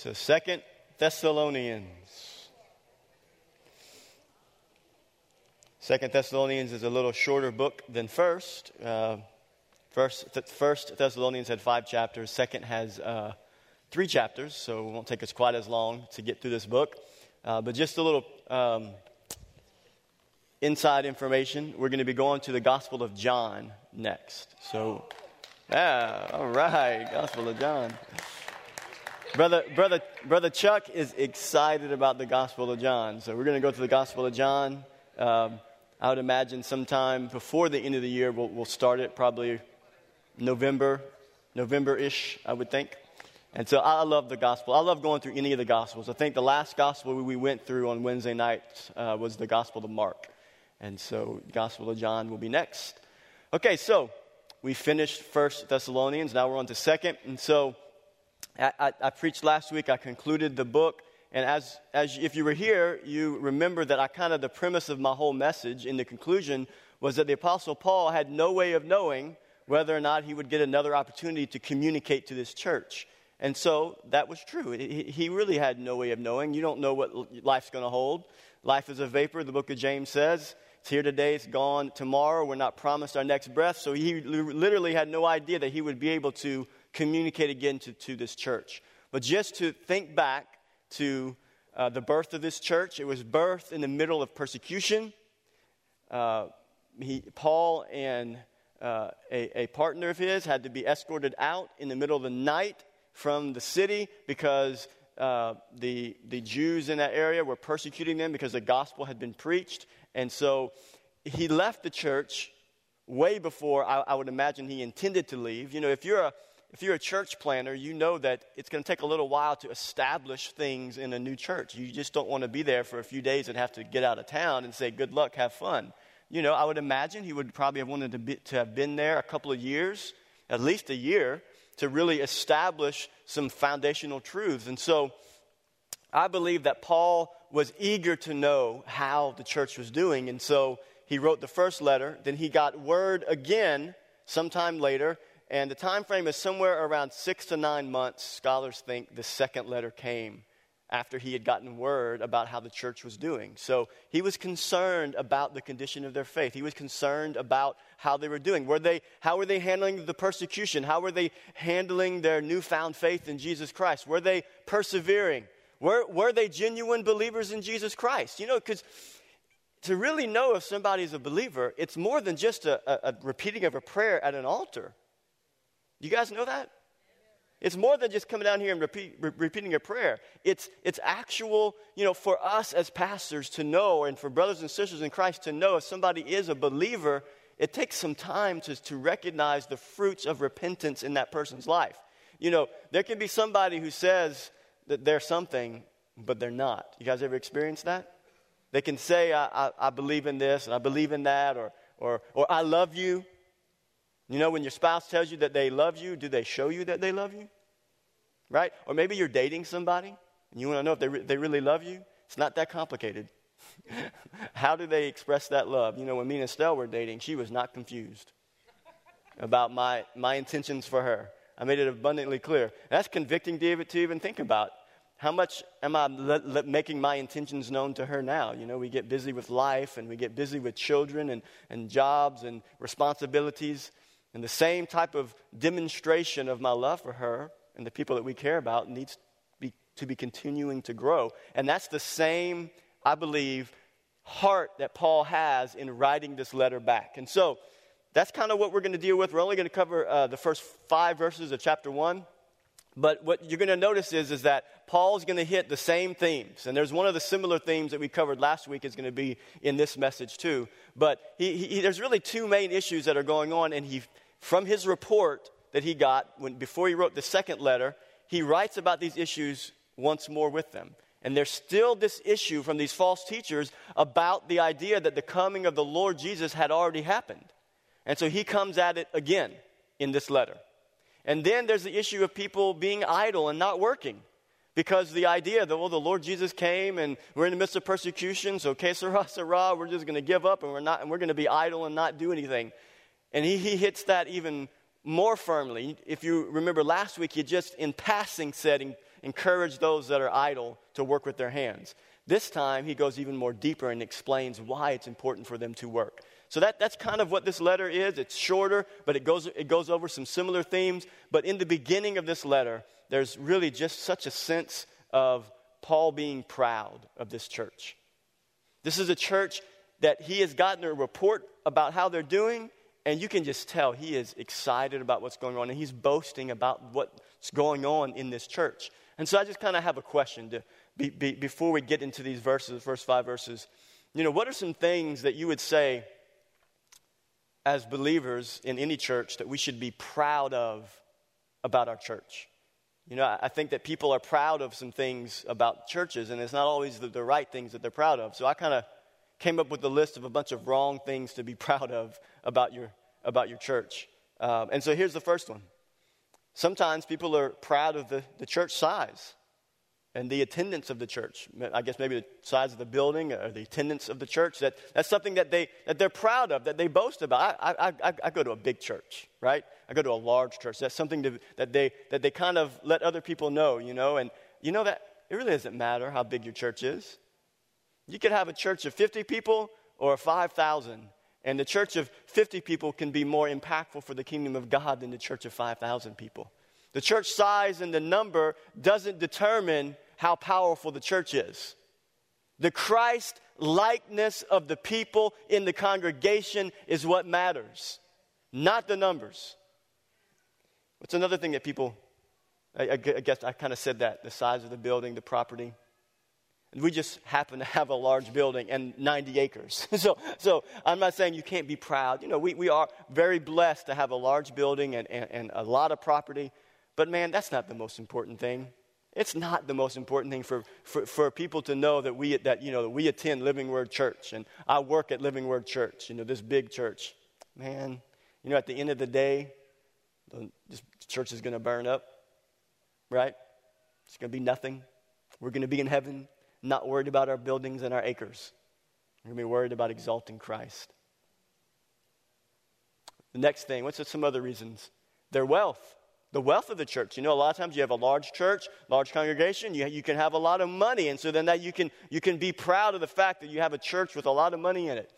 So, Second Thessalonians. Second Thessalonians is a little shorter book than First. Uh, first, th- first Thessalonians had five chapters. Second has uh, three chapters, so it won't take us quite as long to get through this book. Uh, but just a little um, inside information. We're going to be going to the Gospel of John next. So, yeah, all right, Gospel of John. Brother, brother, brother Chuck is excited about the Gospel of John. So we're going to go to the Gospel of John. Um, I would imagine sometime before the end of the year, we'll, we'll start it probably November, November-ish, I would think. And so I love the gospel. I love going through any of the gospels. I think the last gospel we went through on Wednesday night uh, was the gospel of Mark. And so gospel of John will be next. Okay, so we finished First Thessalonians. Now we're on to Second. And so I, I, preached last week. I concluded the book. And as, as if you were here, you remember that I kind of the premise of my whole message in the conclusion was that the Apostle Paul had no way of knowing whether or not he would get another opportunity to communicate to this church. And so that was true. He really had no way of knowing. You don't know what life's going to hold. Life is a vapor, the book of James says. It's here today, it's gone tomorrow. We're not promised our next breath. So he literally had no idea that he would be able to communicate again to, to this church. But just to think back to uh, the birth of this church, it was birthed in the middle of persecution. Uh, he, Paul and uh, a, a partner of his had to be escorted out in the middle of the night from the city because uh, the, the Jews in that area were persecuting them because the gospel had been preached. And so he left the church way before I, I would imagine he intended to leave. You know, if you're a if you're a church planter, you know that it's going to take a little while to establish things in a new church. You just don't want to be there for a few days and have to get out of town and say, good luck, have fun. You know, I would imagine he would probably have wanted to, be, to have been there a couple of years, at least a year, to really establish some foundational truths. And so I believe that Paul was eager to know how the church was doing. And so he wrote the first letter. Then he got word again sometime later. And the time frame is somewhere around six to nine months, scholars think the second letter came after he had gotten word about how the church was doing. So he was concerned about the condition of their faith. He was concerned about how they were doing. Were they, how were they handling the persecution? How were they handling their newfound faith in Jesus Christ? Were they persevering? Were, were they genuine believers in Jesus Christ? You know, because to really know if somebody's a believer, it's more than just a, a, a repeating of a prayer at an altar. You guys know that? It's more than just coming down here and repeat, re- repeating a prayer. It's, it's actual, you know, for us as pastors to know, and for brothers and sisters in Christ to know if somebody is a believer, it takes some time to, to recognize the fruits of repentance in that person's life. You know, there can be somebody who says that they're something, but they're not. You guys ever experienced that? They can say, I, I, I believe in this and I believe in that, or, or, or I love you, you know, when your spouse tells you that they love you, do they show you that they love you? Right? Or maybe you're dating somebody and you want to know if they, re- they really love you. It's not that complicated. How do they express that love? You know, when me and Estelle were dating, she was not confused about my, my intentions for her. I made it abundantly clear. That's convicting David to even think about. How much am I le- le- making my intentions known to her now? You know, we get busy with life and we get busy with children and, and jobs and responsibilities. And the same type of demonstration of my love for her and the people that we care about needs to be, to be continuing to grow. And that's the same, I believe, heart that Paul has in writing this letter back. And so that's kind of what we're going to deal with. We're only going to cover uh, the first five verses of chapter one. But what you're going to notice is, is that Paul's going to hit the same themes. And there's one of the similar themes that we covered last week is going to be in this message too. But he, he, there's really two main issues that are going on. And he, from his report that he got when, before he wrote the second letter, he writes about these issues once more with them. And there's still this issue from these false teachers about the idea that the coming of the Lord Jesus had already happened. And so he comes at it again in this letter. And then there's the issue of people being idle and not working. Because the idea that, well, the Lord Jesus came and we're in the midst of persecution, so que sera, sera, we're just going to give up and we're, not, and we're going to be idle and not do anything. And he, he hits that even more firmly. If you remember last week, he just in passing said encourage those that are idle to work with their hands. This time, he goes even more deeper and explains why it's important for them to work. So that, that's kind of what this letter is. It's shorter, but it goes, it goes over some similar themes. But in the beginning of this letter, there's really just such a sense of Paul being proud of this church. This is a church that he has gotten a report about how they're doing, and you can just tell he is excited about what's going on, and he's boasting about what's going on in this church. And so I just kind of have a question to, be, be, before we get into these verses, first five verses. You know, what are some things that you would say as believers in any church that we should be proud of about our church? You know, I think that people are proud of some things about churches, and it's not always the, the right things that they're proud of. So I kind of came up with a list of a bunch of wrong things to be proud of about your, about your church. Um, and so here's the first one. Sometimes people are proud of the, the church size and the attendance of the church. I guess maybe the size of the building or the attendance of the church. That, that's something that, they, that they're proud of, that they boast about. I, I, I, go to a big church, right? I go to a large church. That's something to, that, they, that they kind of let other people know, you know. And you know that it really doesn't matter how big your church is. You could have a church of 50 people or 5,000. And the church of 50 people can be more impactful for the kingdom of God than the church of 5,000 people. The church size and the number doesn't determine how powerful the church is. The Christ likeness of the people in the congregation is what matters, not the numbers. What's another thing that people, I, I guess I kind of said that the size of the building, the property. We just happen to have a large building and 90 acres. so, so I'm not saying you can't be proud. You know, we, we are very blessed to have a large building and, and, and a lot of property. But man, that's not the most important thing. It's not the most important thing for, for, for people to know that we, that, you know, that we attend Living Word Church and I work at Living Word Church, you know, this big church. Man, you know, at the end of the day, the, this church is going to burn up, right? It's going to be nothing. We're going to be in heaven not worried about our buildings and our acres. We're going to be worried about exalting Christ. The next thing, what's some other reasons? Their wealth. The wealth of the church. You know, a lot of times you have a large church, large congregation, you, you can have a lot of money, and so then that you can, you can be proud of the fact that you have a church with a lot of money in it.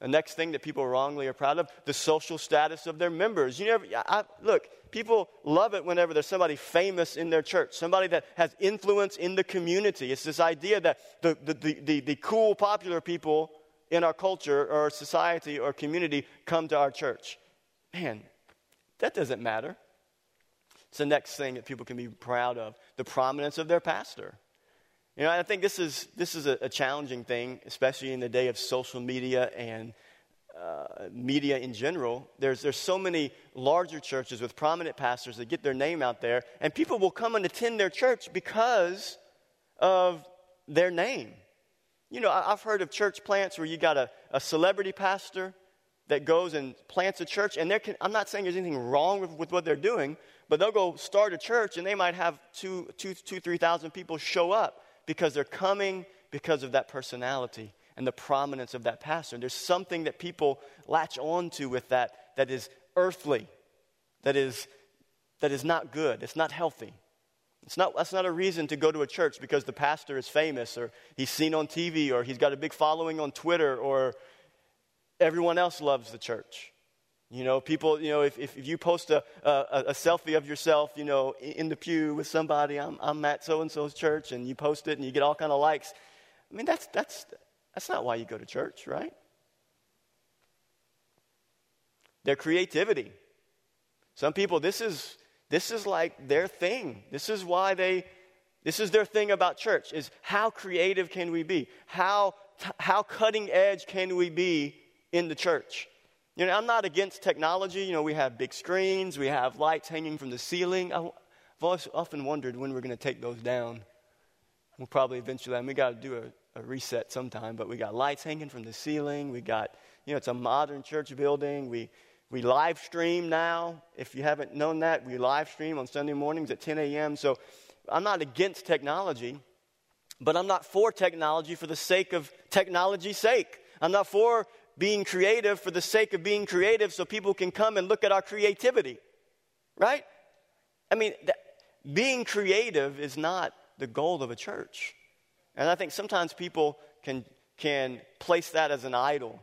The next thing that people wrongly are proud of, the social status of their members. You never, I, look, people love it whenever there's somebody famous in their church, somebody that has influence in the community. It's this idea that the, the, the, the, the cool, popular people in our culture or society or community come to our church. Man, that doesn't matter. It's the next thing that people can be proud of the prominence of their pastor. You know, I think this is, this is a, a challenging thing, especially in the day of social media and uh, media in general. There's, there's so many larger churches with prominent pastors that get their name out there, and people will come and attend their church because of their name. You know, I've heard of church plants where you got a, a celebrity pastor that goes and plants a church, and there can, I'm not saying there's anything wrong with, with what they're doing, but they'll go start a church and they might have two, two, two, three thousand people show up because they're coming because of that personality and the prominence of that pastor. And there's something that people latch on to with that that is earthly, that is, that is not good, it's not healthy. It's not, that's not a reason to go to a church because the pastor is famous or he's seen on TV or he's got a big following on Twitter or everyone else loves the church. You know, people, you know, if, if, you post a, a, a, selfie of yourself, you know, in the pew with somebody, I'm, I'm at so and so's church, and you post it and you get all kind of likes. I mean, that's, that's, that's not why you go to church, right? Their creativity. Some people, this is, this is like their thing. This is why they, this is their thing about church, is how creative can we be? How, how cutting edge can we be in the church? You know, I'm not against technology. You know, we have big screens, we have lights hanging from the ceiling. I've often wondered when we're going to take those down. We'll probably eventually, and we got to do a, a reset sometime, but we got lights hanging from the ceiling. We got, you know, it's a modern church building. We, we live stream now. If you haven't known that, we live stream on Sunday mornings at 10 a.m. So I'm not against technology, but I'm not for technology for the sake of technology's sake. I'm not for being creative for the sake of being creative so people can come and look at our creativity. Right? I mean, being creative is not the goal of a church. And I think sometimes people can, can place that as an idol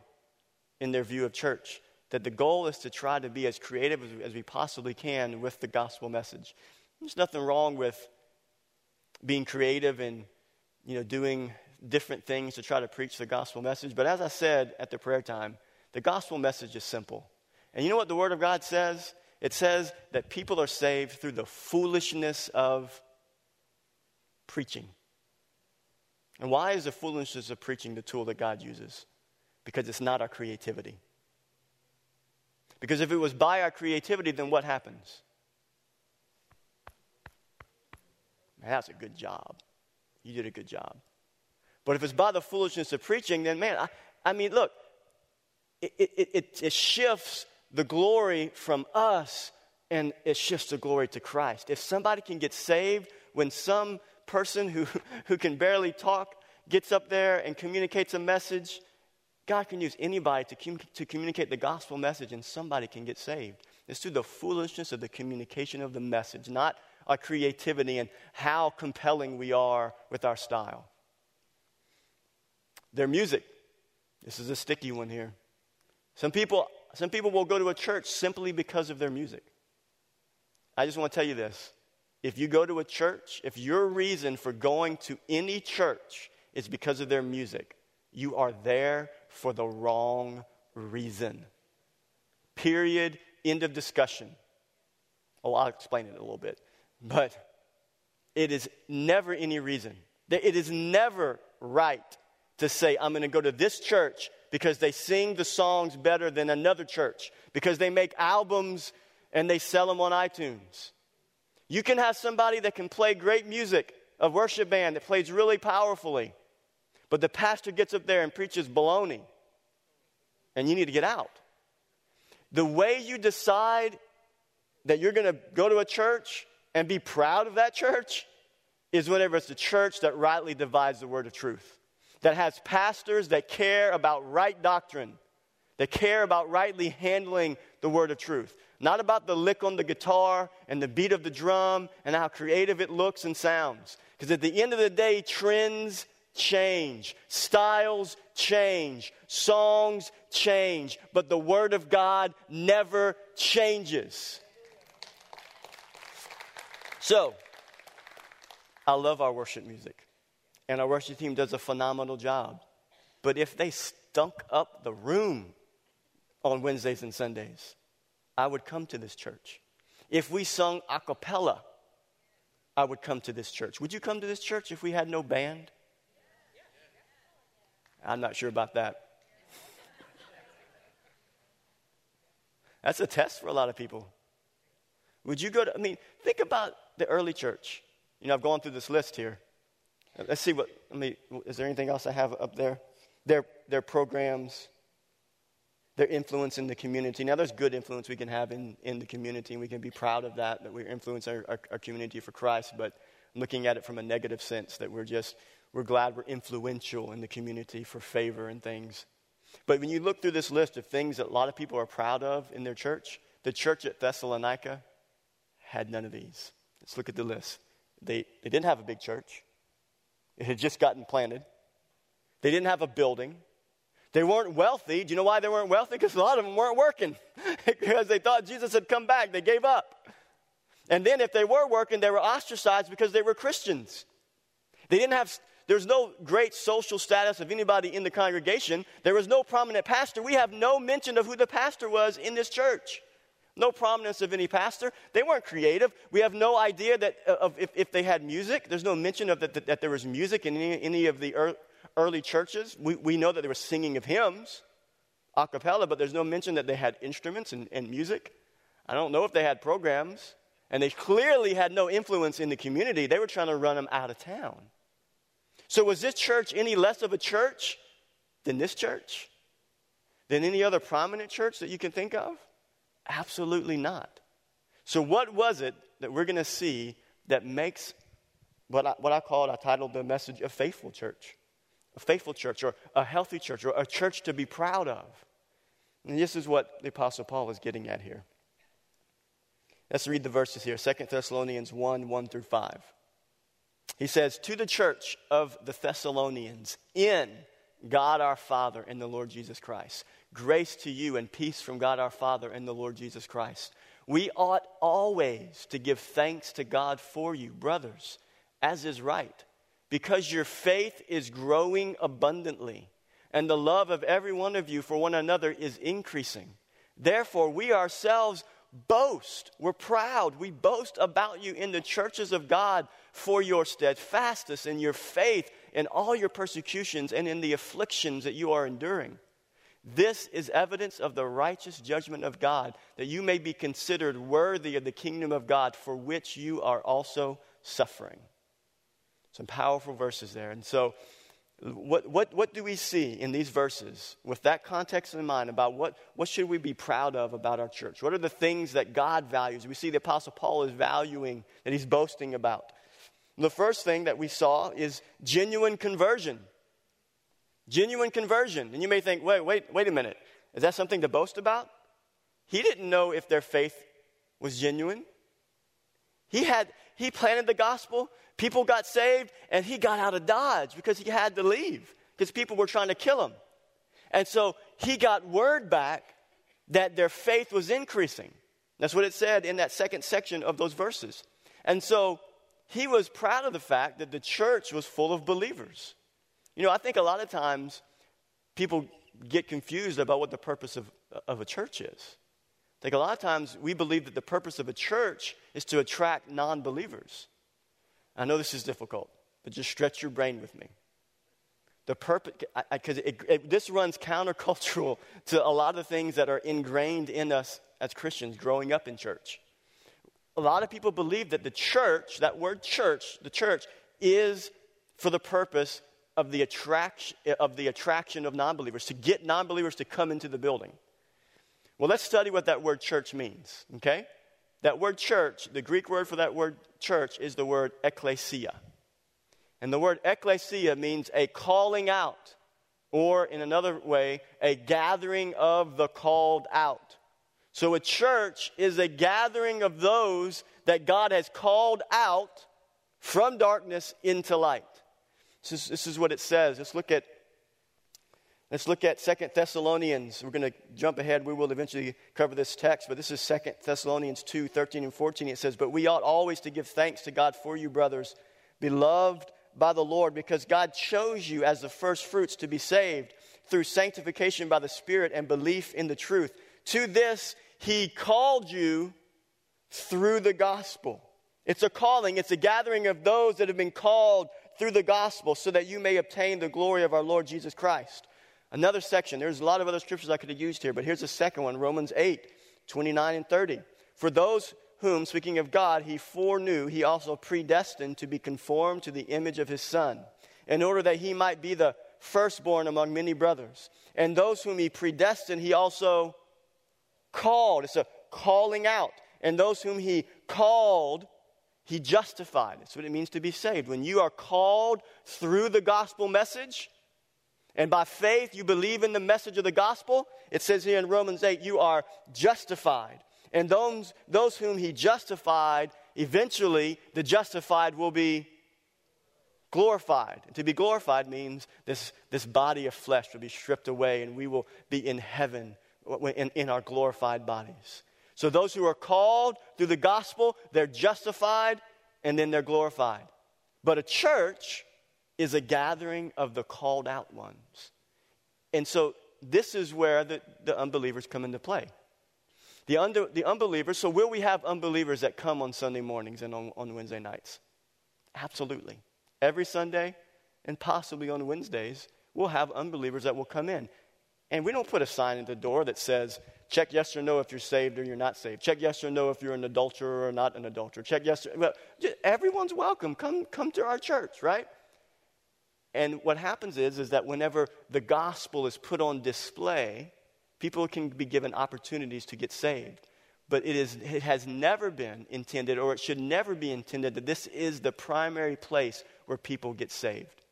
in their view of church. That the goal is to try to be as creative as, as we possibly can with the gospel message. There's nothing wrong with being creative and you know doing different things to try to preach the gospel message. But as I said at the prayer time, the gospel message is simple. And you know what the Word of God says? It says that people are saved through the foolishness of preaching. And why is the foolishness of preaching the tool that God uses? Because it's not our creativity. Because if it was by our creativity, then what happens? Man, that's a good job. You did a good job. But if it's by the foolishness of preaching, then man, I, I mean, look, it, it, it, it shifts the glory from us and it shifts the glory to Christ. If somebody can get saved when some person who, who can barely talk gets up there and communicates a message, God can use anybody to, com- to communicate the gospel message and somebody can get saved. It's through the foolishness of the communication of the message, not our creativity and how compelling we are with our style. Their music. This is a sticky one here. Some people, some people will go to a church simply because of their music. I just want to tell you this. If you go to a church, if your reason for going to any church is because of their music, you are there for the wrong reason. Period. End of discussion. Oh, I'll explain it a little bit. But it is never any reason. It is never right to say, I'm going to go to this church because they sing the songs better than another church, because they make albums and they sell them on iTunes. You can have somebody that can play great music, a worship band that plays really powerfully, but the pastor gets up there and preaches baloney, and you need to get out. The way you decide that you're going to go to a church and be proud of that church is whenever it's the church that rightly divides the word of truth that has pastors that care about right doctrine, that care about rightly handling the word of truth. Not about the lick on the guitar and the beat of the drum and how creative it looks and sounds. Because at the end of the day, trends change, styles change, songs change, but the Word of God never changes. So, I love our worship music and our worship team does a phenomenal job. But if they stunk up the room on Wednesdays and Sundays, I would come to this church. If we sung a cappella, I would come to this church. Would you come to this church if we had no band? I'm not sure about that. That's a test for a lot of people. Would you go to, I mean, think about the early church. You know, I've gone through this list here. Let's see what, let me, is there anything else I have up there? Their, their programs, their influence in the community. Now, there's good influence we can have in, in the community, and we can be proud of that, that we influence our, our, our community for Christ, but looking at it from a negative sense, that we're just, we're glad we're influential in the community for favor and things. But when you look through this list of things that a lot of people are proud of in their church, the church at Thessalonica had none of these. Let's look at the list. They, they didn't have a big church. It had just gotten planted. They didn't have a building. They weren't wealthy. Do you know why they weren't wealthy? Because a lot of them weren't working because they thought Jesus had come back. They gave up. And then if they were working, they were ostracized because they were Christians. They didn't have, there was no great social status of anybody in the congregation. There was no prominent pastor. We have no mention of who the pastor was in this church no prominence of any pastor. They weren't creative. We have no idea that uh, of if, if they had music. There's no mention of that, that, that there was music in any, any of the er, early churches. We, we know that they were singing of hymns, a cappella, but there's no mention that they had instruments and, and music. I don't know if they had programs. And they clearly had no influence in the community. They were trying to run them out of town. So, was this church any less of a church than this church? Than any other prominent church that you can think of? Absolutely not. So, what was it that we're going to see that makes what I, what I call it, I titled the message, a faithful church? A faithful church, or a healthy church, or a church to be proud of. And this is what the Apostle Paul is getting at here. Let's read the verses here 2 Thessalonians 1 1 through 5. He says, To the church of the Thessalonians, in God our Father and the Lord Jesus Christ, grace to you and peace from God our Father and the Lord Jesus Christ. We ought always to give thanks to God for you, brothers, as is right, because your faith is growing abundantly, and the love of every one of you for one another is increasing. Therefore, we ourselves boast. We're proud. We boast about you in the churches of God for your steadfastness and your faith in all your persecutions and in the afflictions that you are enduring. This is evidence of the righteous judgment of God, that you may be considered worthy of the kingdom of God for which you are also suffering. Some powerful verses there. And so, what, what, what do we see in these verses with that context in mind about what, what should we be proud of about our church? What are the things that God values? We see the Apostle Paul is valuing, that he's boasting about. The first thing that we saw is genuine conversion. Genuine conversion. And you may think, wait, wait, wait a minute. Is that something to boast about? He didn't know if their faith was genuine. He had he planted the gospel, people got saved, and he got out of Dodge because he had to leave because people were trying to kill him. And so he got word back that their faith was increasing. That's what it said in that second section of those verses. And so he was proud of the fact that the church was full of believers. You know, I think a lot of times people get confused about what the purpose of, of a church is. I think a lot of times we believe that the purpose of a church is to attract non believers. I know this is difficult, but just stretch your brain with me. The purpose, because this runs countercultural to a lot of things that are ingrained in us as Christians growing up in church. A lot of people believe that the church, that word church, the church, is for the purpose of the attraction of, the attraction of non believers, to get non believers to come into the building. Well, let's study what that word church means, okay? That word church, the Greek word for that word church is the word ecclesia. And the word ecclesia means a calling out, or in another way, a gathering of the called out. So a church is a gathering of those that God has called out from darkness into light. This is, this is what it says. Let's look at Let's look at Second Thessalonians. We're going to jump ahead. We will eventually cover this text, but this is Second Thessalonians 2 13 and 14. It says, But we ought always to give thanks to God for you, brothers, beloved by the Lord, because God chose you as the first fruits to be saved through sanctification by the Spirit and belief in the truth. To this, He called you through the gospel. It's a calling, it's a gathering of those that have been called through the gospel so that you may obtain the glory of our Lord Jesus Christ. Another section, there's a lot of other scriptures I could have used here, but here's the second one Romans 8, 29 and 30. For those whom, speaking of God, he foreknew, he also predestined to be conformed to the image of his Son, in order that he might be the firstborn among many brothers. And those whom he predestined, he also called. It's a calling out. And those whom he called, he justified. That's what it means to be saved. When you are called through the gospel message, and by faith you believe in the message of the gospel, it says here in Romans 8, you are justified. And those, those whom he justified, eventually the justified will be glorified. And to be glorified means this, this body of flesh will be stripped away and we will be in heaven in, in our glorified bodies. So those who are called through the gospel, they're justified and then they're glorified. But a church is a gathering of the called out ones. And so this is where the, the unbelievers come into play. The, under, the unbelievers, so will we have unbelievers that come on Sunday mornings and on, on Wednesday nights? Absolutely. Every Sunday and possibly on Wednesdays, we'll have unbelievers that will come in. And we don't put a sign at the door that says, check yes or no if you're saved or you're not saved. Check yes or no if you're an adulterer or not an adulterer. Check yes or well, everyone's welcome. Come, come to our church, right? And what happens is, is that whenever the gospel is put on display, people can be given opportunities to get saved. But it, is, it has never been intended, or it should never be intended, that this is the primary place where people get saved.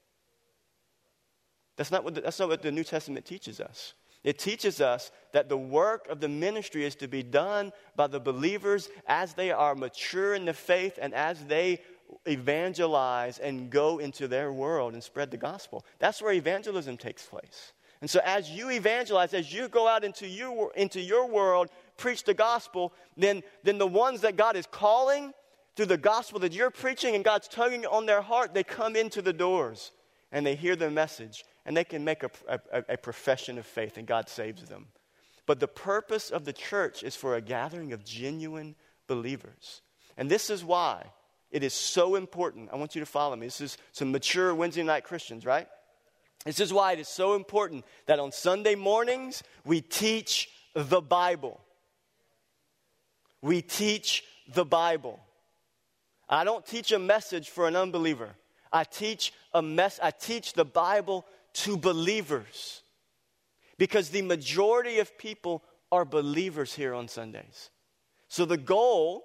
That's not what the, that's not what the New Testament teaches us. It teaches us that the work of the ministry is to be done by the believers as they are mature in the faith and as they evangelize and go into their world and spread the gospel. That's where evangelism takes place. And so, as you evangelize, as you go out into your, into your world, preach the gospel, then, then the ones that God is calling through the gospel that you're preaching and God's tugging on their heart, they come into the doors and they hear the message and they can make a, a, a profession of faith and God saves them. But the purpose of the church is for a gathering of genuine believers. And this is why it is so important. I want you to follow me. This is some mature Wednesday night Christians, right? This is why it is so important that on Sunday mornings we teach the Bible. We teach the Bible. I don't teach a message for an unbeliever. I teach a mess I teach the Bible to believers. Because the majority of people are believers here on Sundays. So the goal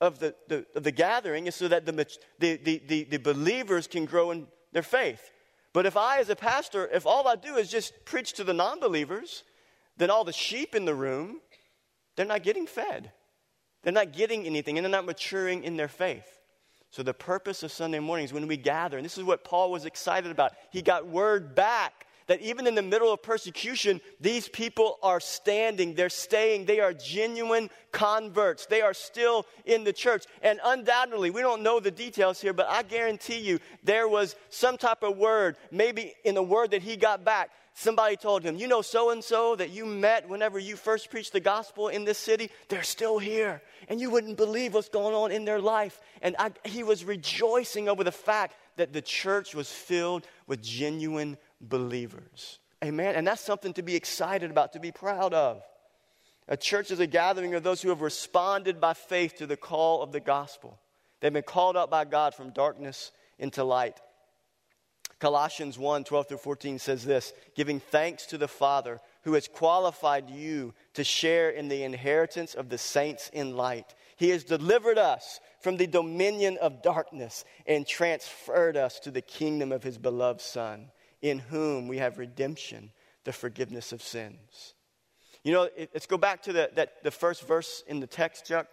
of the, the, of the gathering is so that the, the, the, the, believers can grow in their faith. But if I, as a pastor, if all I do is just preach to the non believers, then all the sheep in the room, they're not getting fed. They're not getting anything and they're not maturing in their faith. So, the purpose of Sunday mornings when we gather, and this is what Paul was excited about, he got word back that even in the middle of persecution, these people are standing, they're staying, they are genuine converts. They are still in the church. And undoubtedly, we don't know the details here, but I guarantee you there was some type of word, maybe in the word that he got back. Somebody told him, You know, so and so that you met whenever you first preached the gospel in this city, they're still here. And you wouldn't believe what's going on in their life. And I, he was rejoicing over the fact that the church was filled with genuine believers. Amen. And that's something to be excited about, to be proud of. A church is a gathering of those who have responded by faith to the call of the gospel. They've been called up by God from darkness into light. Colossians 1 12 through 14 says this giving thanks to the Father who has qualified you to share in the inheritance of the saints in light. He has delivered us from the dominion of darkness and transferred us to the kingdom of his beloved Son in whom we have redemption, the forgiveness of sins. You know, let's go back to the, that, the first verse in the text, Chuck.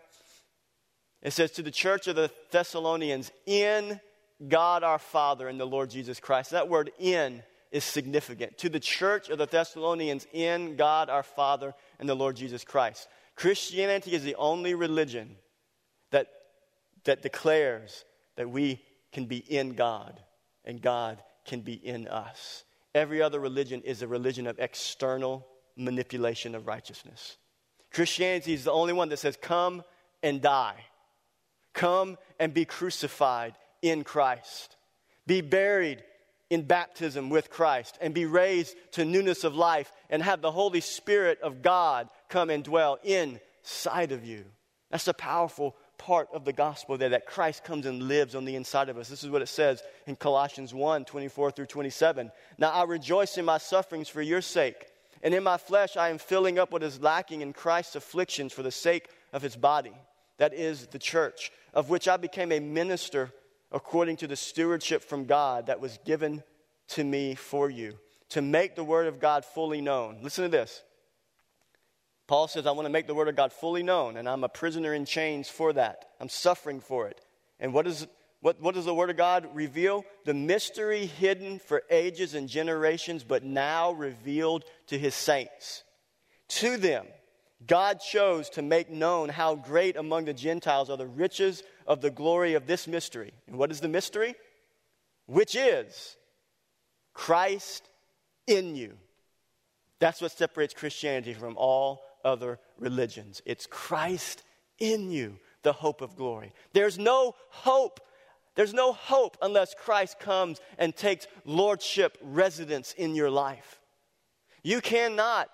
It says, To the church of the Thessalonians, in God our Father and the Lord Jesus Christ. That word in is significant. To the church of the Thessalonians, in God our Father and the Lord Jesus Christ. Christianity is the only religion that, that declares that we can be in God and God can be in us. Every other religion is a religion of external manipulation of righteousness. Christianity is the only one that says, Come and die. Come and be crucified in Christ. Be buried in baptism with Christ and be raised to newness of life and have the Holy Spirit of God come and dwell inside of you. That's a powerful part of the gospel there that Christ comes and lives on the inside of us. This is what it says in Colossians 1 24 through 27. Now I rejoice in my sufferings for your sake, and in my flesh I am filling up what is lacking in Christ's afflictions for the sake of his body, that is the church, of which I became a minister according to the stewardship from God that was given to me for you, to make the word of God fully known. Listen to this. Paul says, I want to make the Word of God fully known, and I'm a prisoner in chains for that. I'm suffering for it. And what, is, what, what does the Word of God reveal? The mystery hidden for ages and generations, but now revealed to His saints. To them, God chose to make known how great among the Gentiles are the riches of the glory of this mystery. And what is the mystery? Which is Christ in you. That's what separates Christianity from all other religions. It's Christ in you, the hope of glory. There's no hope. There's no hope unless Christ comes and takes lordship residence in your life. You cannot,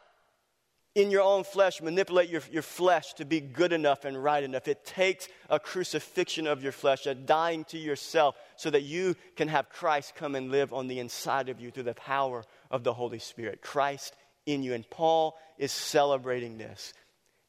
in your own flesh, manipulate your, your flesh to be good enough and right enough. It takes a crucifixion of your flesh, a dying to yourself, so that you can have Christ come and live on the inside of you through the power of the Holy Spirit. Christ in you. And Paul is celebrating this.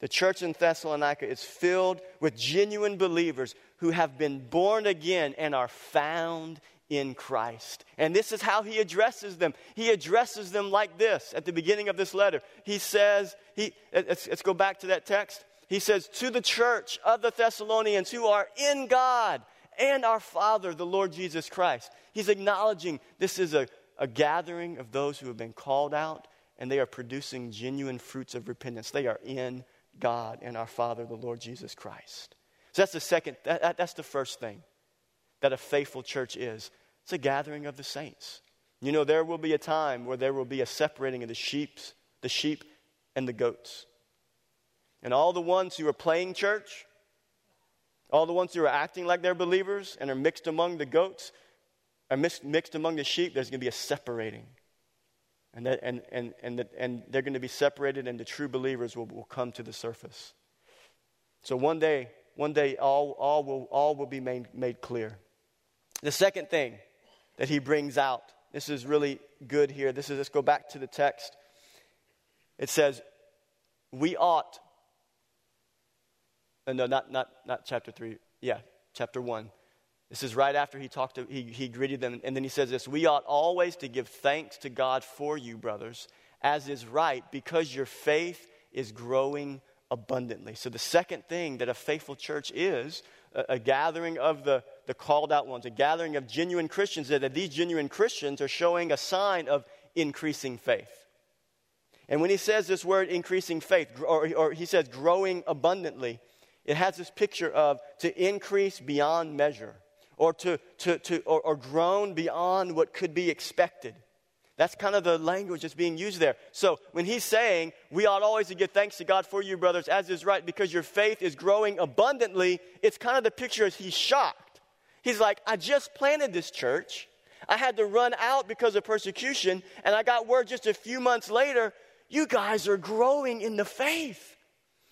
The church in Thessalonica is filled with genuine believers who have been born again and are found in Christ. And this is how he addresses them. He addresses them like this at the beginning of this letter. He says, he, let's, let's go back to that text. He says, To the church of the Thessalonians who are in God and our Father, the Lord Jesus Christ. He's acknowledging this is a, a gathering of those who have been called out and they are producing genuine fruits of repentance. They are in God and our Father, the Lord Jesus Christ. So that's the second, that, that, that's the first thing that a faithful church is it's a gathering of the saints. You know, there will be a time where there will be a separating of the sheep, the sheep and the goats. And all the ones who are playing church, all the ones who are acting like they're believers and are mixed among the goats, are mixed, among the sheep, there's going to be a separating. And, that, and, and, and, and they're going to be separated, and the true believers will, will come to the surface. So one day, one day, all, all, will, all will be made, made clear. The second thing that he brings out, this is really good here. This is, let's go back to the text. It says, We ought, uh, no, not, not, not chapter 3, yeah, chapter 1. This is right after he talked to, he, he greeted them, and then he says this We ought always to give thanks to God for you, brothers, as is right, because your faith is growing abundantly. So, the second thing that a faithful church is a, gathering of the, the called out ones, a gathering of genuine Christians, that these genuine Christians are showing a sign of increasing faith. And when he says this word increasing faith, or, or he says growing abundantly, it has this picture of to increase beyond measure or to, to, to or, or grown beyond what could be expected. That's kind of the language that's being used there. So when he's saying, we ought always to give thanks to God for you, brothers, as is right, because your faith is growing abundantly, it's kind of the picture as he's shocked. He's like, I just planted this church. I had to run out because of persecution, and I got word just a few months later, you guys are growing in the faith.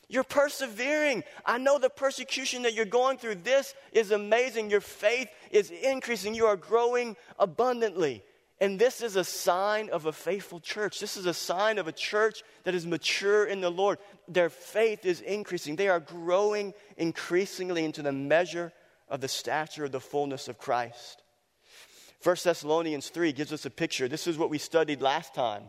You're persevering. I know the persecution that you're going through. This is amazing. Your faith is increasing. You are growing abundantly. And this is a sign of a faithful church. This is a sign of a church that is mature in the Lord. Their faith is increasing. They are growing increasingly into the measure of the stature of the fullness of Christ. 1 Thessalonians 3 gives us a picture. This is what we studied last time.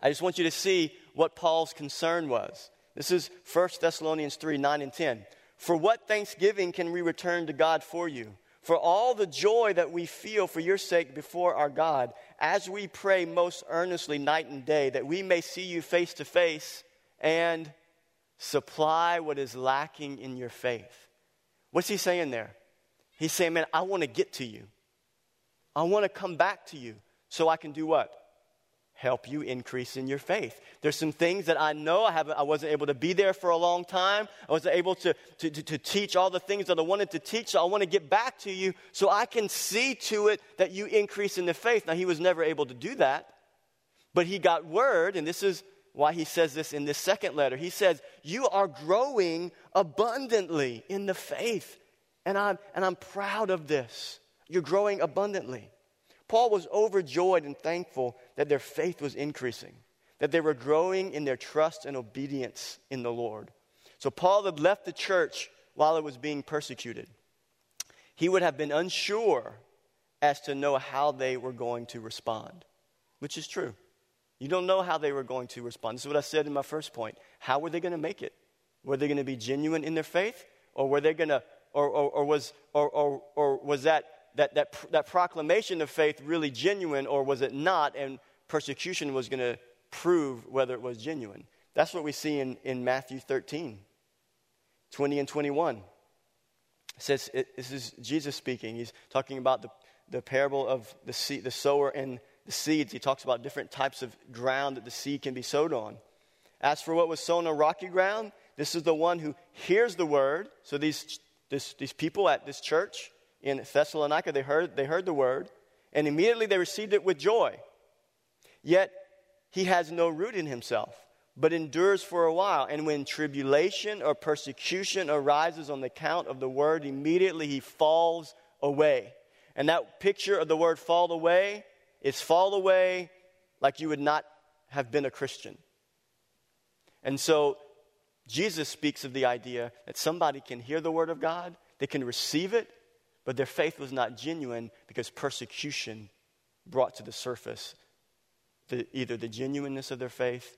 I just want you to see what Paul's concern was. This is 1 Thessalonians 3 9 and 10. For what thanksgiving can we return to God for you? For all the joy that we feel for your sake before our God, as we pray most earnestly night and day, that we may see you face to face and supply what is lacking in your faith. What's he saying there? He's saying, Man, I want to get to you. I want to come back to you so I can do what? Help you increase in your faith. There's some things that I know I, haven't, I wasn't able to be there for a long time. I wasn't able to, to, to, to teach all the things that I wanted to teach, so I want to get back to you so I can see to it that you increase in the faith. Now, he was never able to do that, but he got word, and this is why he says this in this second letter. He says, You are growing abundantly in the faith, and I'm, and I'm proud of this. You're growing abundantly. Paul was overjoyed and thankful that their faith was increasing, that they were growing in their trust and obedience in the Lord. So Paul had left the church while it was being persecuted. He would have been unsure as to know how they were going to respond, which is true. You don't know how they were going to respond. This is what I said in my first point. How were they going to make it? Were they going to be genuine in their faith? Or were they going to, or, or, or, was, or, or, or was that that, that, that proclamation of faith really genuine or was it not? And persecution was going to prove whether it was genuine. That's what we see in, in Matthew 13, 20 and 21. It says, it, this is Jesus speaking. He's talking about the, the parable of the, seed, the sower and the seeds. He talks about different types of ground that the seed can be sowed on. As for what was sown on rocky ground, this is the one who hears the word. So these, this, these people at this church, in Thessalonica, they heard, they heard the word, and immediately they received it with joy. Yet he has no root in himself, but endures for a while. And when tribulation or persecution arises on the count of the word, immediately he falls away. And that picture of the word fall away is fall away like you would not have been a Christian. And so Jesus speaks of the idea that somebody can hear the word of God, they can receive it, but their faith was not genuine because persecution brought to the surface the, either the genuineness of their faith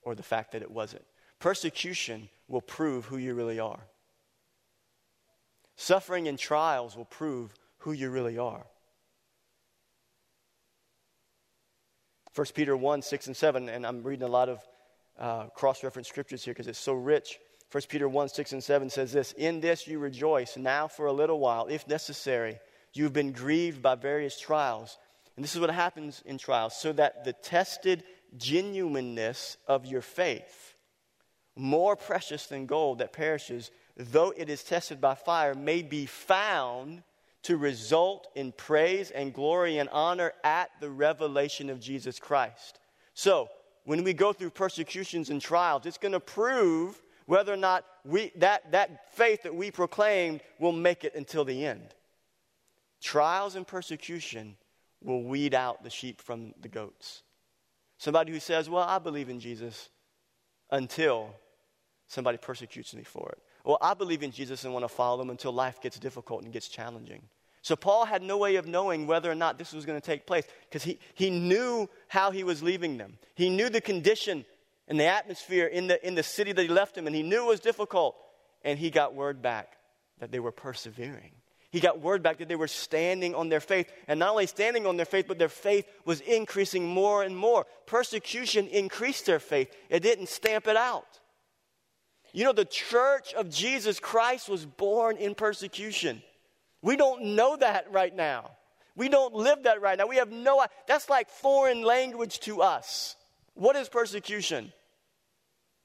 or the fact that it wasn't. Persecution will prove who you really are. Suffering and trials will prove who you really are. 1 Peter 1 6 and 7, and I'm reading a lot of uh, cross reference scriptures here because it's so rich. 1 Peter 1 6 and 7 says this In this you rejoice, now for a little while, if necessary. You've been grieved by various trials. And this is what happens in trials, so that the tested genuineness of your faith, more precious than gold that perishes, though it is tested by fire, may be found to result in praise and glory and honor at the revelation of Jesus Christ. So, when we go through persecutions and trials, it's going to prove whether or not we, that, that faith that we proclaimed will make it until the end. Trials and persecution will weed out the sheep from the goats. Somebody who says, Well, I believe in Jesus until somebody persecutes me for it. Well, I believe in Jesus and want to follow him until life gets difficult and gets challenging. So Paul had no way of knowing whether or not this was going to take place because he, he knew how he was leaving them. He knew the condition and the atmosphere in the, in the city that he left him, and he knew it was difficult. And he got word back that they were persevering. He got word back that they were standing on their faith. And not only standing on their faith, but their faith was increasing more and more. Persecution increased their faith, it didn't stamp it out. You know, the church of Jesus Christ was born in persecution. We don't know that right now. We don't live that right now. We have no that's like foreign language to us. What is persecution?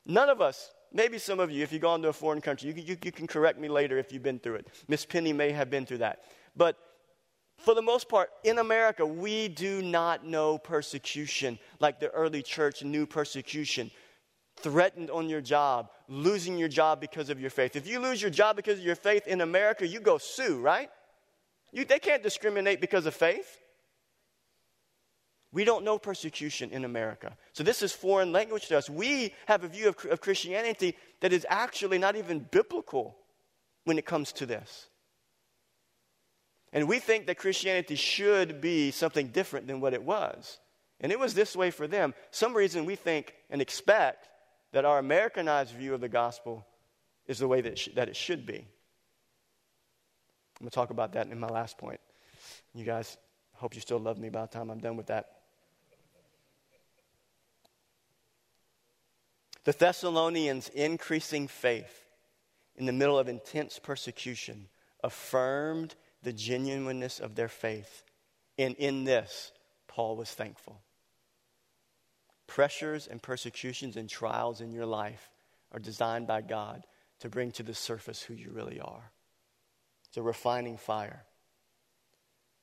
None of us, maybe some of you, if you've gone to a foreign country, you, you, you can correct me later if you've been through it. Miss Penny may have been through that. But for the most part, in America, we do not know persecution like the early church knew persecution. Threatened on your job, losing your job because of your faith. If you lose your job because of your faith in America, you go sue, right? You, they can't discriminate because of faith. We don't know persecution in America. So this is foreign language to us. We have a view of, of Christianity that is actually not even biblical when it comes to this. And we think that Christianity should be something different than what it was. And it was this way for them. Some reason we think and expect that our Americanized view of the gospel is the way that, sh- that it should be. I'm going to talk about that in my last point. You guys, hope you still love me by the time I'm done with that. The Thessalonians' increasing faith in the middle of intense persecution affirmed the genuineness of their faith. And in this, Paul was thankful. Pressures and persecutions and trials in your life are designed by God to bring to the surface who you really are. It's a refining fire.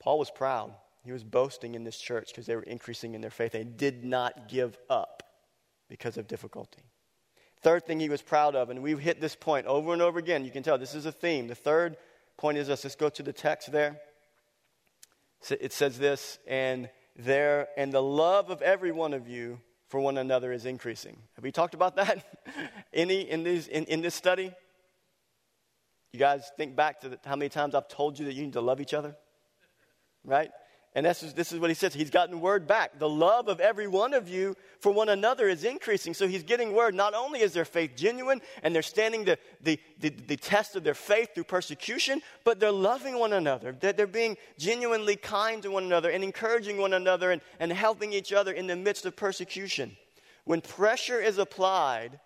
Paul was proud. He was boasting in this church because they were increasing in their faith. They did not give up because of difficulty. Third thing he was proud of, and we've hit this point over and over again. You can tell this is a theme. The third point is this. Let's go to the text there. It says this, and there, and the love of every one of you for one another is increasing. Have we talked about that? Any in, these, in, in this study? You guys think back to the, how many times I've told you that you need to love each other? Right? And this is, this is what he says. He's gotten word back. The love of every one of you for one another is increasing. So he's getting word. Not only is their faith genuine and they're standing the, the, the, the test of their faith through persecution, but they're loving one another. That they're being genuinely kind to one another and encouraging one another and, and helping each other in the midst of persecution. When pressure is applied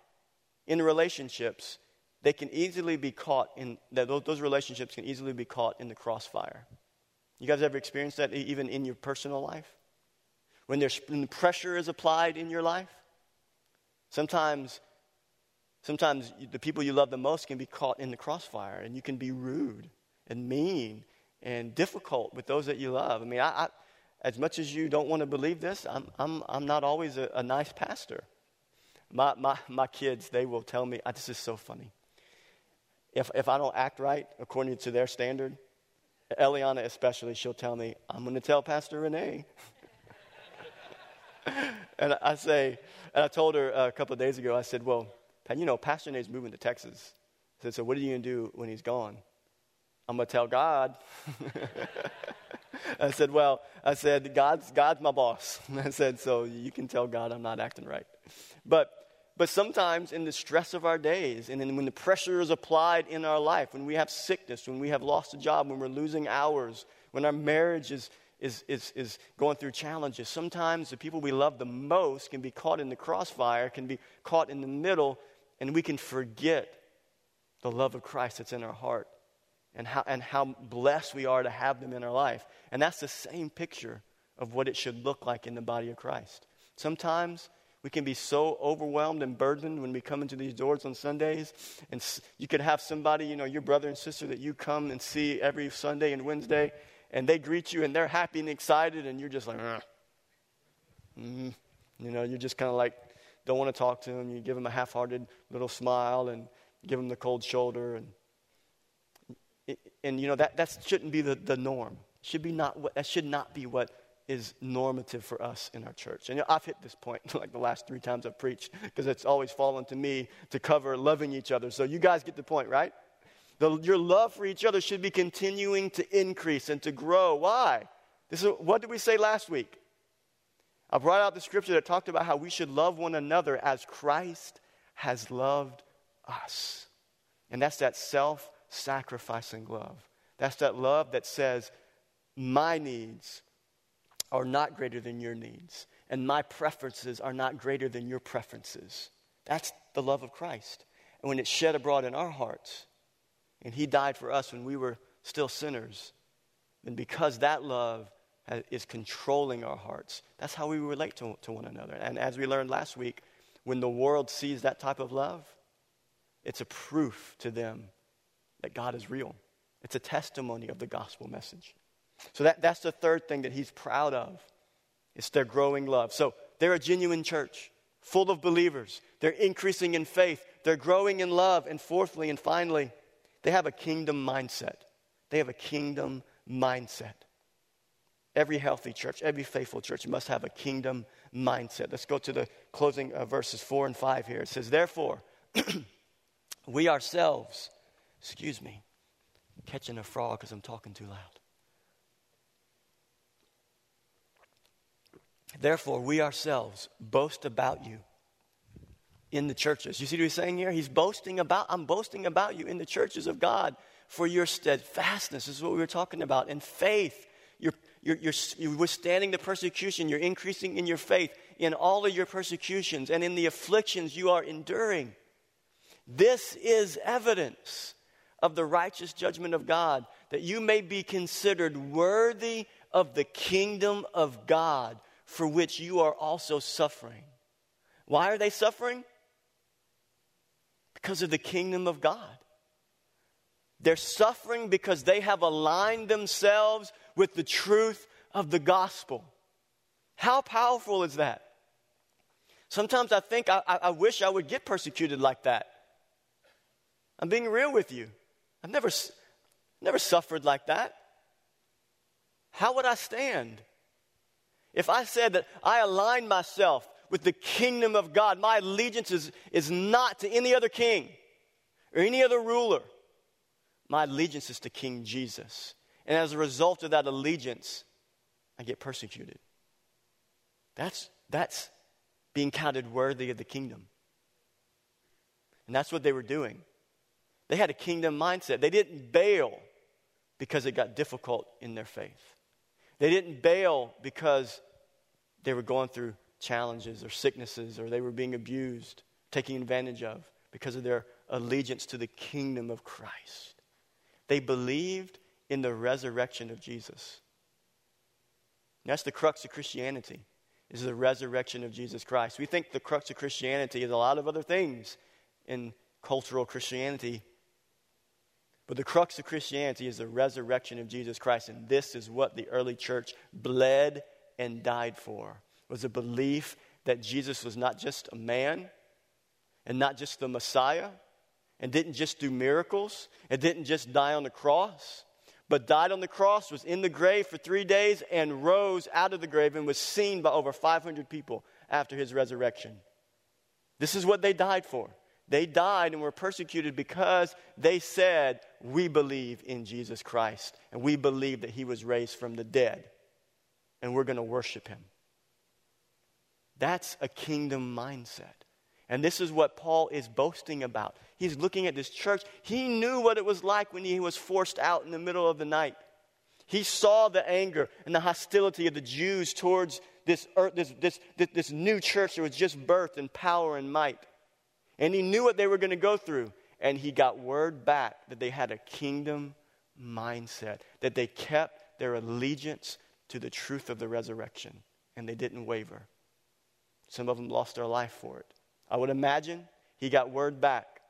in relationships, they can easily be caught in, those relationships can easily be caught in the crossfire. You guys ever experienced that even in your personal life? When, there's, when pressure is applied in your life? Sometimes, sometimes the people you love the most can be caught in the crossfire, and you can be rude and mean and difficult with those that you love. I mean, I, I, as much as you don't want to believe this, I'm, I'm, I'm not always a, a nice pastor. My, my, my kids, they will tell me, ah, this is so funny. If, if I don't act right according to their standard, Eliana especially, she'll tell me, I'm going to tell Pastor Renee. and I say, and I told her uh, a couple of days ago, I said, well, you know, Pastor Renee's moving to Texas. I said, so what are you going to do when he's gone? I'm going to tell God. I said, Well, I said, God's, God's my boss. I said, So you can tell God I'm not acting right. But, but sometimes in the stress of our days, and when the pressure is applied in our life, when we have sickness, when we have lost a job, when we're losing hours, when our marriage is, is, is, is going through challenges, sometimes the people we love the most can be caught in the crossfire, can be caught in the middle, and we can forget the love of Christ that's in our heart and how, and how blessed we are to have them in our life. And that's the same picture of what it should look like in the body of Christ. Sometimes we can be so overwhelmed and burdened when we come into these doors on Sundays. And you could have somebody, you know, your brother and sister that you come and see every Sunday and Wednesday, and they greet you and they're happy and excited, and you're just like, mm-hmm. you know, you're just kind of like, don't want to talk to them. You give them a half hearted little smile and give them the cold shoulder. And and you know that, that shouldn't be the, the norm should be not that should not be what is normative for us in our church. And you know, i've hit this point like the last three times i've preached because it's always fallen to me to cover loving each other. So you guys get the point right? The, your love for each other should be continuing to increase and to grow. Why? This is what did we say last week? I brought out the scripture that talked about how we should love one another as christ has loved us. And that's that self sacrificing love. That's that love that says, My needs are not greater than your needs, and my preferences are not greater than your preferences. That's the love of Christ. And when it's shed abroad in our hearts, and He died for us when we were still sinners, then because that love is controlling our hearts, that's how we relate to, to one another. And as we learned last week, when the world sees that type of love, it's a proof to them that God is real. It's a testimony of the gospel message. So that, that's the third thing that he's proud of. It's their growing love. So they're a genuine church, full of believers. They're increasing in faith. They're growing in love. And fourthly and finally, they have a kingdom mindset. They have a kingdom mindset. Every healthy church, every faithful church must have a kingdom mindset. Let's go to the closing uh, verses 4 and 5 here. It says, Therefore, we ourselves Excuse me, catching a frog because I'm talking too loud. Therefore, we ourselves boast about you in the churches. You see what he's saying here? He's boasting about, I'm boasting about you in the churches of God for your steadfastness. This is what we were talking about. And faith. You're, you're, you're, you're withstanding the persecution. You're increasing in your faith in all of your persecutions and in the afflictions you are enduring. This is evidence of the righteous judgment of God, that you may be considered worthy of the kingdom of God for which you are also suffering. Why are they suffering? Because of the kingdom of God. They're suffering because they have aligned themselves with the truth of the gospel. How powerful is that? Sometimes I think I, I, wish I would get persecuted like that. I'm being real with you. I've never, never suffered like that. How would I stand? If I said that I align myself with the kingdom of God, my allegiance is, is not to any other king or any other ruler. My allegiance is to King Jesus. And as a result of that allegiance, I get persecuted. That's, that's being counted worthy of the kingdom. And that's what they were doing. They had a kingdom mindset. They didn't bail because it got difficult in their faith. They didn't bail because they were going through challenges or sicknesses or they were being abused, taken advantage of because of their allegiance to the kingdom of Christ. They believed in the resurrection of Jesus. And that's the crux of Christianity is the resurrection of Jesus Christ. We think the crux of Christianity is a lot of other things in cultural Christianity, but the crux of Christianity is the resurrection of Jesus Christ, and this is what the early church bled and died for. Was a belief that Jesus was not just a man and not just the Messiah and didn't just do miracles and didn't just die on the cross, but died on the cross, was in the grave for three days, and rose out of the grave and was seen by over 500 people after his resurrection. This is what they died for. They died and were persecuted because they said, We believe in Jesus Christ and we believe that he was raised from the dead and we're going to worship him. That's a kingdom mindset. And this is what Paul is boasting about. He's looking at this church. He knew what it was like when he was forced out in the middle of the night. He saw the anger and the hostility of the Jews towards this, earth, this, this, this, new church that was just birthed in power and might. And he knew what they were going to go through. And he got word back that they had a kingdom mindset, that they kept their allegiance to the truth of the resurrection, and they didn't waver. Some of them lost their life for it. I would imagine he got word back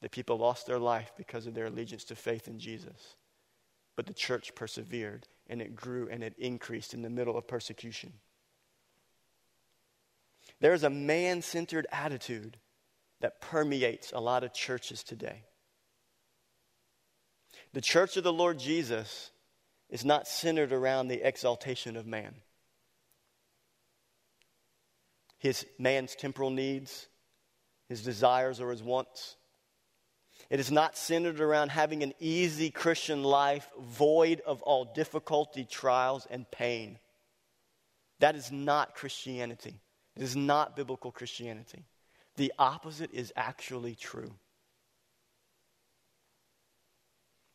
that people lost their life because of their allegiance to faith in Jesus. But the church persevered and it grew and it increased in the middle of persecution. There's a man centered attitude that permeates a lot of churches today. The church of the Lord Jesus is not centered around the exaltation of man. His man's temporal needs, his desires or his wants. It is not centered around having an easy Christian life void of all difficulty, trials, and pain. That is not Christianity. It is not biblical Christianity. The opposite is actually true.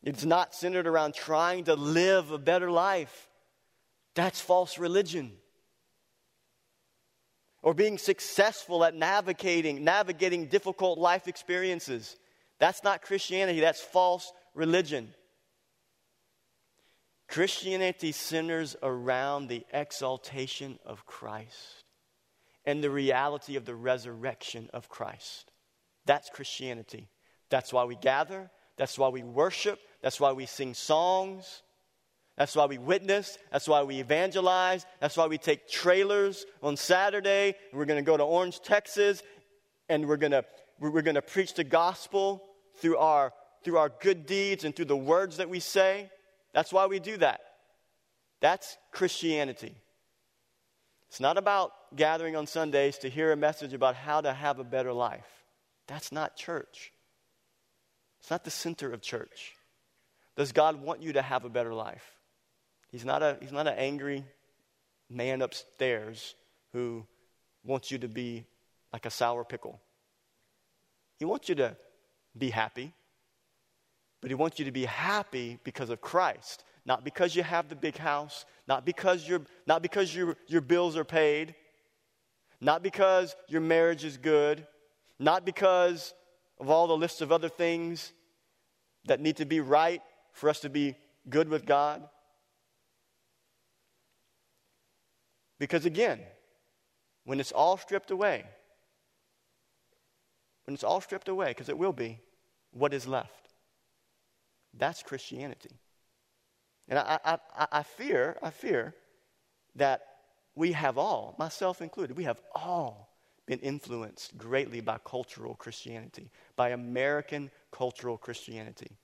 It's not centered around trying to live a better life. That's false religion or being successful at navigating navigating difficult life experiences. That's not Christianity, that's false religion. Christianity centers around the exaltation of Christ and the reality of the resurrection of Christ. That's Christianity. That's why we gather, that's why we worship, that's why we sing songs. That's why we witness. That's why we evangelize. That's why we take trailers on Saturday. We're going to go to Orange, Texas, and we're going to, we're going to preach the gospel through our, through our good deeds and through the words that we say. That's why we do that. That's Christianity. It's not about gathering on Sundays to hear a message about how to have a better life. That's not church. It's not the center of church. Does God want you to have a better life? He's not, a, he's not an angry man upstairs who wants you to be like a sour pickle. He wants you to be happy, but he wants you to be happy because of Christ, not because you have the big house, not because, you not because your, your bills are paid, not because your marriage is good, not because of all the lists of other things that need to be right for us to be good with God. Because again, when it's all stripped away, when it's all stripped away, because it will be, what is left? That's Christianity. And I, I, I, fear, I fear that we have all, myself included, we have all been influenced greatly by cultural Christianity, by American cultural Christianity.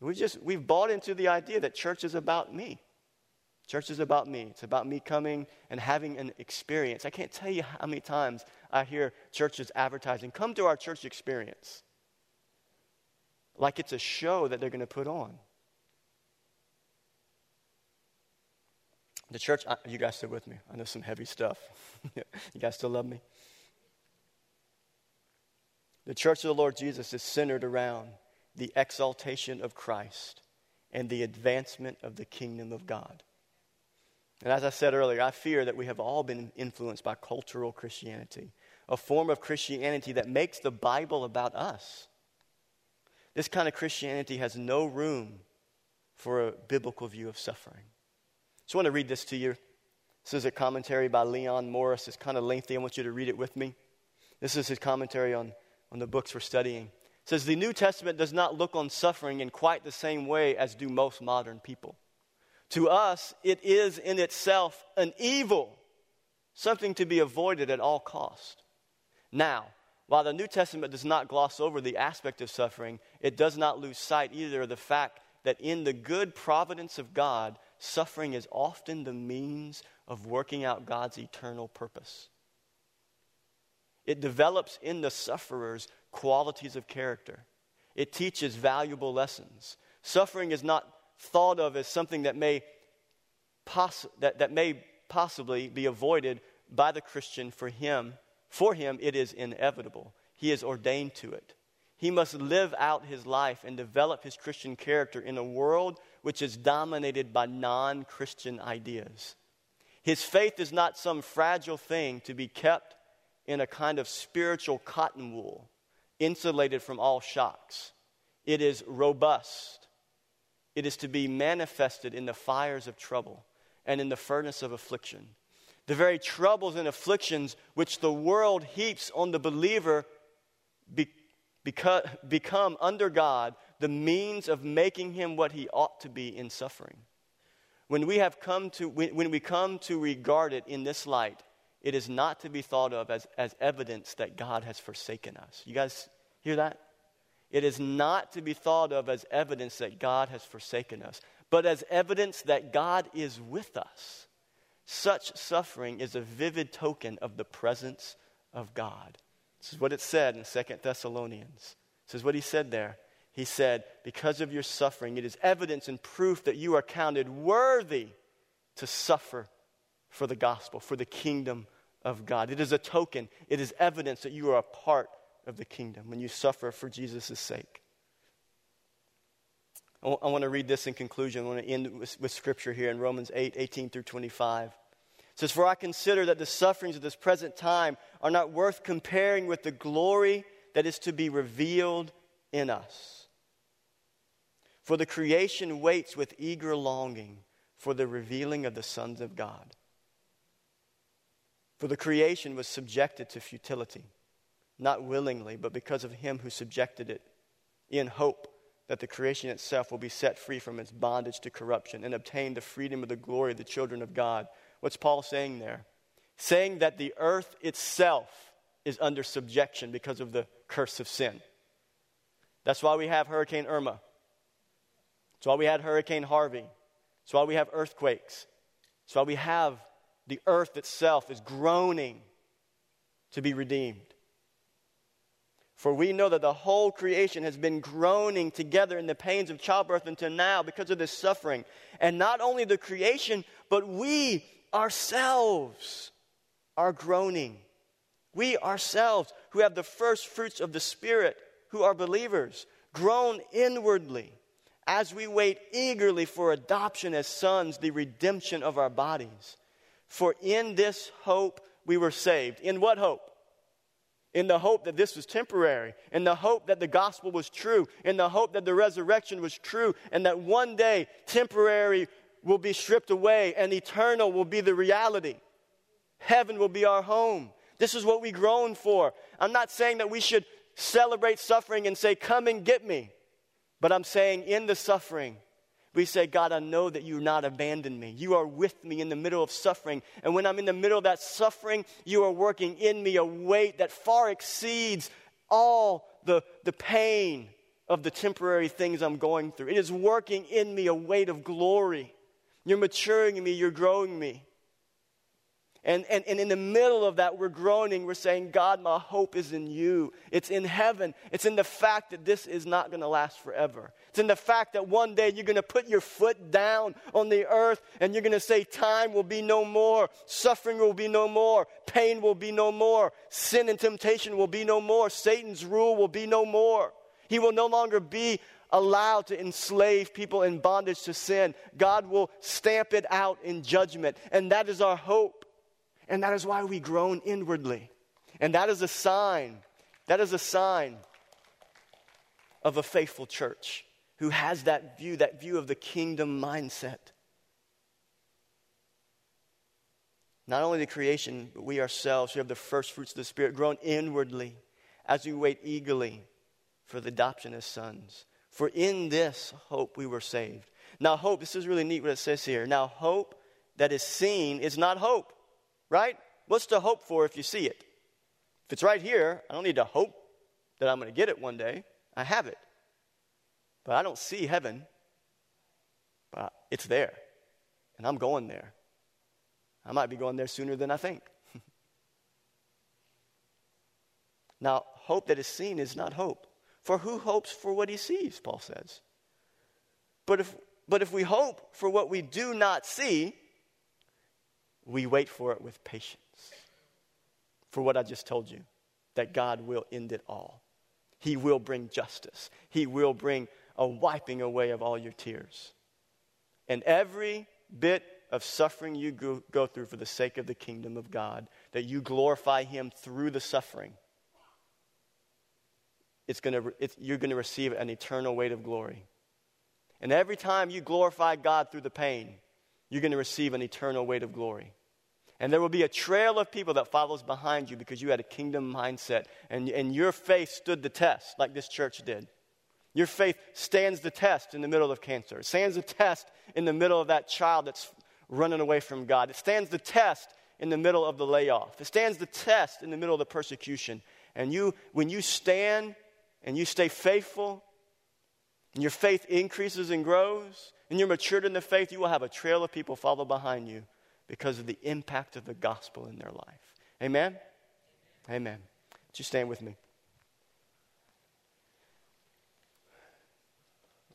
We've just, we've bought into the idea that church is about me. Church is about me. It's about me coming and having an experience. I can't tell you how many times I hear churches advertising, come to our church experience. Like it's a show that they're going to put on. The church, you guys still with me? I know some heavy stuff. you guys still love me? The church of the Lord Jesus is centered around the exaltation of Christ and the advancement of the kingdom of God. And as I said earlier, I fear that we have all been influenced by cultural Christianity, a form of Christianity that makes the Bible about us. This kind of Christianity has no room for a biblical view of suffering. So I want to read this to you. This is a commentary by Leon Morris. It's kind of lengthy. I want you to read it with me. This is his commentary on, on the books we're studying. It says the New Testament does not look on suffering in quite the same way as do most modern people. To us, it is in itself an evil, something to be avoided at all cost. Now, while the New Testament does not gloss over the aspect of suffering, it does not lose sight either of the fact that in the good providence of God, suffering is often the means of working out God's eternal purpose. It develops in the sufferers qualities of character. It teaches valuable lessons. Suffering is not thought of as something that may, poss- that, that may possibly be avoided by the Christian for him. For him, it is inevitable. He is ordained to it. He must live out his life and develop his Christian character in a world which is dominated by non Christian ideas. His faith is not some fragile thing to be kept in a kind of spiritual cotton wool, insulated from all shocks. It is robust. It is to be manifested in the fires of trouble and in the furnace of affliction. The very troubles and afflictions which the world heaps on the believer be, become under God the means of making him what he ought to be in suffering. When we have come to when, we come to regard it in this light, it is not to be thought of as, as evidence that God has forsaken us. You guys hear that? It is not to be thought of as evidence that God has forsaken us, but as evidence that God is with us. Such suffering is a vivid token of the presence of God. This is what it said in Second Thessalonians. This is what he said there. He said, Because of your suffering, it is evidence and proof that you are counted worthy to suffer for the gospel, for the kingdom of God. It is a token, it is evidence that you are a part of the kingdom when you suffer for Jesus' sake. I, want to read this in conclusion. I want to end with, with scripture here in Romans 8 18 through 25. It says, For I consider that the sufferings of this present time are not worth comparing with the glory that is to be revealed in us. For the creation waits with eager longing for the revealing of the sons of God. For the creation was subjected to futility, not willingly, but because of him who subjected it, in hope that the creation itself will be set free from its bondage to corruption and obtain the freedom of the glory of the children of God. What's Paul saying there? Saying that the earth itself is under subjection because of the curse of sin. That's why we have Hurricane Irma. That's why we had Hurricane Harvey. That's why we have earthquakes. That's why we have the earth itself is groaning to be redeemed. For we know that the whole creation has been groaning together in the pains of childbirth until now because of this suffering. And not only the creation, but we ourselves are groaning. We ourselves, who have the first fruits of the Spirit, who are believers, groan inwardly as we wait eagerly for adoption as sons, the redemption of our bodies. For in this hope we were saved. In what hope? In the hope that this was temporary, in the hope that the gospel was true, in the hope that the resurrection was true, and that one day temporary will be stripped away and eternal will be the reality. Heaven will be our home. This is what we groan for. I'm not saying that we should celebrate suffering and say, Come and get me. But I'm saying, in the suffering, we say, God, I know that you're not abandoned me. You are with me in the middle of suffering. And when I'm in the middle of that suffering, you are working in me a weight that far exceeds all the, the pain of the temporary things I'm going through. It is working in me a weight of glory. You're maturing me, you're growing me. And, and, and in the middle of that, we're groaning. We're saying, God, my hope is in you. It's in heaven. It's in the fact that this is not going to last forever. It's in the fact that one day you're going to put your foot down on the earth and you're going to say, Time will be no more. Suffering will be no more. Pain will be no more. Sin and temptation will be no more. Satan's rule will be no more. He will no longer be allowed to enslave people in bondage to sin. God will stamp it out in judgment. And that is our hope. And that is why we groan inwardly. And that is a sign, that is a sign of a faithful church who has that view, that view of the kingdom mindset. Not only the creation, but we ourselves who have the first fruits of the Spirit groan inwardly as we wait eagerly for the adoption as sons. For in this hope we were saved. Now, hope, this is really neat what it says here. Now, hope that is seen is not hope right? What's to hope for if you see it? If it's right here, I don't need to hope that I'm going to get it one day. I have it. But I don't see heaven. But it's there. And I'm going there. I might be going there sooner than I think. Now, hope that is seen is not hope. For who hopes for what he sees, Paul says. But if, but if we hope for what we do not see, we wait for it with patience. For what I just told you, that God will end it all. He will bring justice, He will bring a wiping away of all your tears. And every bit of suffering you go, go through for the sake of the kingdom of God, that you glorify Him through the suffering, it's gonna, it's, you're going to receive an eternal weight of glory. And every time you glorify God through the pain, you're going to receive an eternal weight of glory. And there will be a trail of people that follows behind you because you had a kingdom mindset and, and your faith stood the test, like this church did. Your faith stands the test in the middle of cancer. It stands the test in the middle of that child that's running away from God. It stands the test in the middle of the layoff. It stands the test in the middle of the persecution. And you, when you stand and you stay faithful, and your faith increases and grows, and you're matured in the faith, you will have a trail of people follow behind you because of the impact of the gospel in their life. Amen? Amen. Would you stand with me?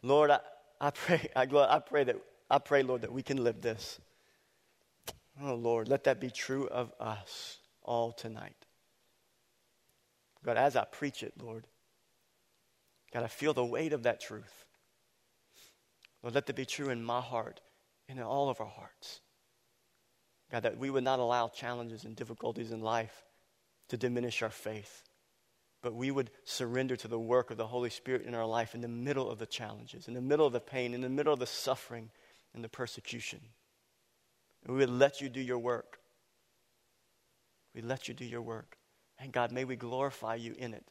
Lord, I, I pray, I, I pray that I pray, Lord, that we can live this. Oh Lord, let that be true of us all tonight. God, as I preach it, Lord, God, I feel the weight of that truth. Lord, let that be true in my heart and in all of our hearts. God, that we would not allow challenges and difficulties in life to diminish our faith, but we would surrender to the work of the Holy Spirit in our life in the middle of the challenges, in the middle of the pain, in the middle of the suffering and the persecution. And we would let you do your work. We let you do your work. And God, may we glorify you in it.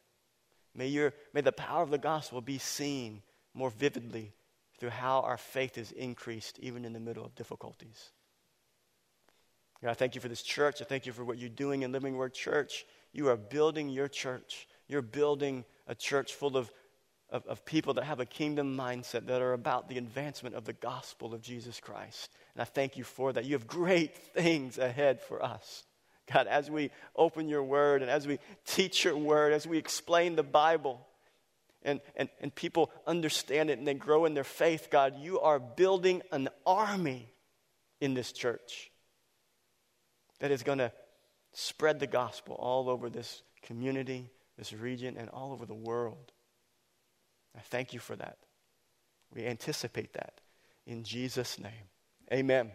May, your, may the power of the gospel be seen more vividly through how our faith is increased even in the middle of difficulties. God, I thank you for this church. I thank you for what you're doing in Living Word Church. You are building your church. You're building a church full of, of, of, people that have a kingdom mindset that are about the advancement of the gospel of Jesus Christ. And I thank you for that. You have great things ahead for us. God, as we open your word and as we teach your word, as we explain the Bible, and, and, and people understand it and they grow in their faith, God, you are building an army in this church that is going to spread the gospel all over this community, this region, and all over the world. I thank you for that. We anticipate that in Jesus' name. Amen.